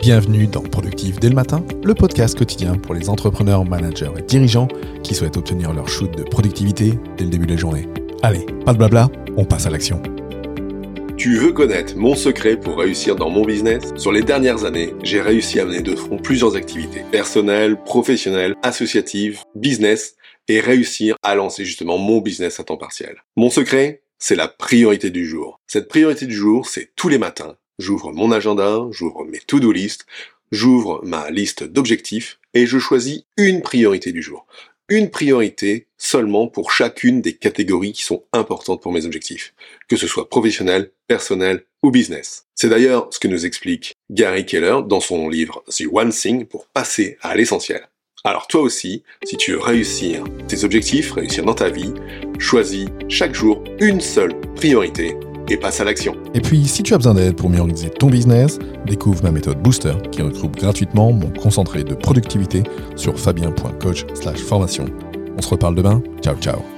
Bienvenue dans Productif dès le matin, le podcast quotidien pour les entrepreneurs, managers et dirigeants qui souhaitent obtenir leur shoot de productivité dès le début de la journée. Allez, pas de blabla, on passe à l'action. Tu veux connaître mon secret pour réussir dans mon business? Sur les dernières années, j'ai réussi à mener de front plusieurs activités personnelles, professionnelles, associatives, business et réussir à lancer justement mon business à temps partiel. Mon secret, c'est la priorité du jour. Cette priorité du jour, c'est tous les matins J'ouvre mon agenda, j'ouvre mes to-do list, j'ouvre ma liste d'objectifs et je choisis une priorité du jour. Une priorité seulement pour chacune des catégories qui sont importantes pour mes objectifs, que ce soit professionnel, personnel ou business. C'est d'ailleurs ce que nous explique Gary Keller dans son livre The One Thing pour passer à l'essentiel. Alors toi aussi, si tu veux réussir tes objectifs, réussir dans ta vie, choisis chaque jour une seule priorité et passe à l'action. Et puis, si tu as besoin d'aide pour mieux organiser ton business, découvre ma méthode Booster qui regroupe gratuitement mon concentré de productivité sur fabien.coach/formation. On se reparle demain. Ciao ciao.